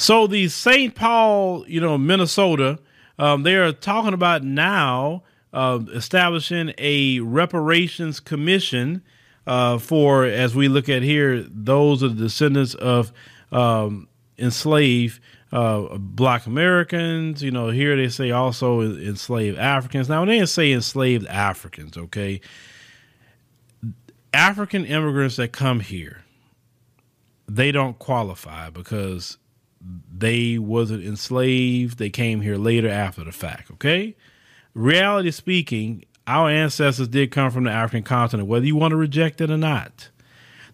So the St. Paul, you know, Minnesota, um, they are talking about now uh, establishing a reparations commission uh, for, as we look at here, those are the descendants of um, enslaved uh, black Americans. You know, here they say also enslaved Africans. Now, they didn't say enslaved Africans, okay? African immigrants that come here, they don't qualify because they wasn't enslaved. They came here later after the fact, okay? Reality speaking, our ancestors did come from the African continent, whether you want to reject it or not.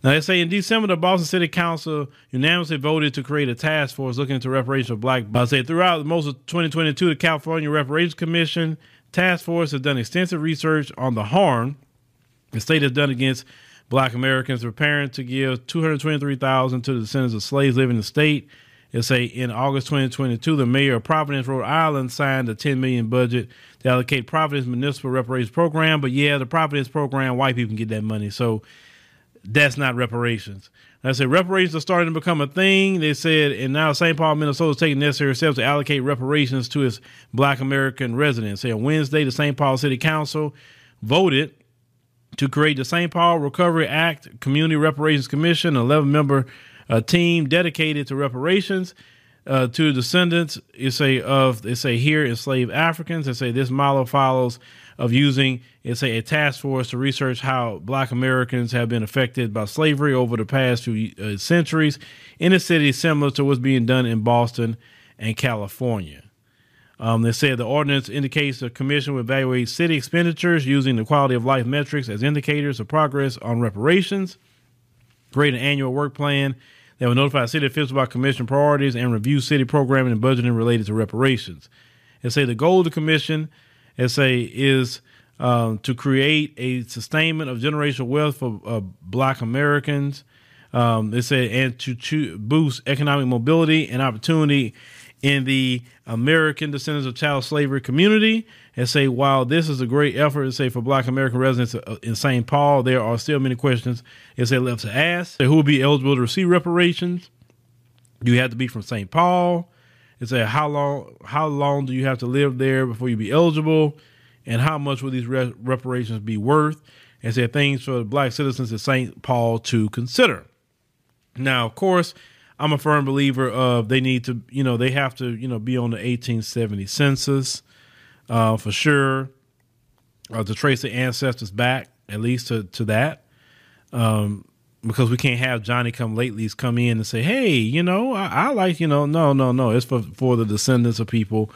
Now, they say in December, the Boston City Council unanimously voted to create a task force looking into reparations for black. I say throughout most of 2022, the California Reparations Commission task force has done extensive research on the harm the state has done against black Americans, preparing to give 223000 to the descendants of slaves living in the state. It say in August 2022, the mayor of Providence, Rhode Island, signed a 10 million budget to allocate Providence municipal reparations program. But yeah, the Providence program, white people can get that money, so that's not reparations. I said reparations are starting to become a thing. They said, and now St. Paul, Minnesota is taking necessary steps to allocate reparations to its Black American residents. On Wednesday, the St. Paul City Council voted to create the St. Paul Recovery Act Community Reparations Commission, an 11 member uh, team dedicated to reparations uh, to descendants. You say of they say here enslaved Africans. They say this model follows of using it's a, a task force to research how Black Americans have been affected by slavery over the past few uh, centuries in a city similar to what's being done in Boston and California. Um, they said the ordinance indicates the commission will evaluate city expenditures using the quality of life metrics as indicators of progress on reparations, create an annual work plan that will notify city officials about commission priorities and review city programming and budgeting related to reparations. They say the goal of the commission, they say, is um, to create a sustainment of generational wealth for uh, Black Americans. Um, they say, and to boost economic mobility and opportunity in the American descendants of chattel slavery community and say, while this is a great effort say for Black American residents uh, in St. Paul, there are still many questions as they left to ask. Who will be eligible to receive reparations? Do you have to be from St. Paul? It say how long how long do you have to live there before you be eligible, and how much will these re- reparations be worth? And say things for the black citizens of St. Paul to consider. Now, of course, I'm a firm believer of they need to, you know, they have to, you know, be on the 1870 census uh, for sure, uh, to trace the ancestors back at least to to that, um, because we can't have Johnny come latelys come in and say, hey, you know, I, I, like, you know, no, no, no, it's for for the descendants of people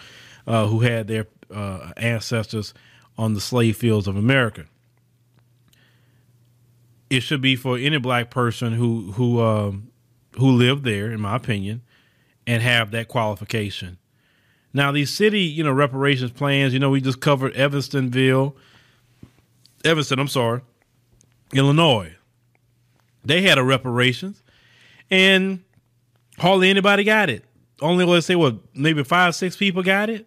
uh, who had their uh, ancestors on the slave fields of America. It should be for any black person who who um, who live there, in my opinion, and have that qualification. Now, these city, you know, reparations plans, you know, we just covered Evanstonville, Evanston, I'm sorry, Illinois. They had a reparations, and hardly anybody got it. Only, let's say, what, maybe five, six people got it,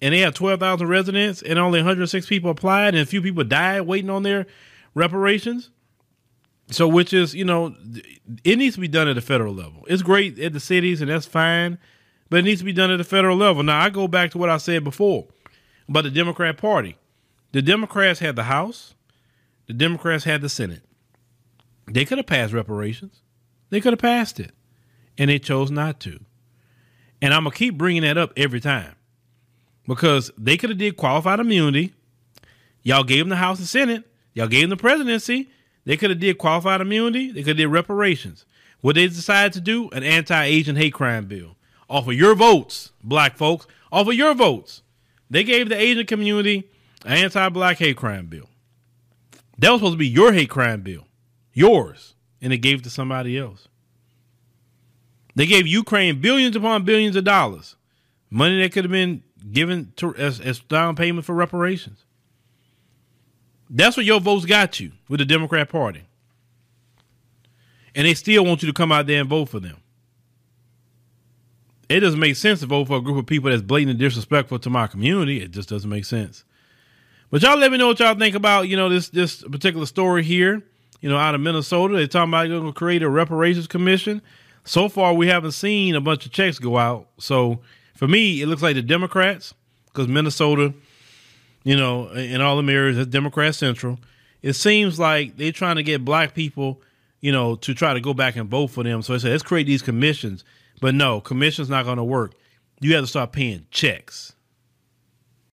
and they had 12,000 residents, and only 106 people applied, and a few people died waiting on their reparations. So, which is, you know, it needs to be done at the federal level. It's great at the cities, and that's fine, but it needs to be done at the federal level. Now, I go back to what I said before about the Democrat Party. The Democrats had the House, the Democrats had the Senate. They could have passed reparations, they could have passed it, and they chose not to. And I'm gonna keep bringing that up every time because they could have did qualified immunity. Y'all gave them the House and Senate. Y'all gave them the presidency they could have did qualified immunity. They could have did reparations. What they decided to do, an anti-Asian hate crime bill. Off of your votes, black folks, off of your votes. They gave the Asian community an anti-black hate crime bill. That was supposed to be your hate crime bill. Yours. And they gave it to somebody else. They gave Ukraine billions upon billions of dollars. Money that could have been given to as, as down payment for reparations. That's what your votes got you with the Democrat Party. And they still want you to come out there and vote for them. It doesn't make sense to vote for a group of people that's blatantly disrespectful to my community. It just doesn't make sense. But y'all let me know what y'all think about, you know, this this particular story here, you know, out of Minnesota. They're talking about going to create a reparations commission. So far, we haven't seen a bunch of checks go out. So for me, it looks like the Democrats, because Minnesota, you know, in all the areas, that's Democrat Central. It seems like they're trying to get black people, you know, to try to go back and vote for them. So they say, let's create these commissions. But no, commission's not going to work. You have to start paying checks.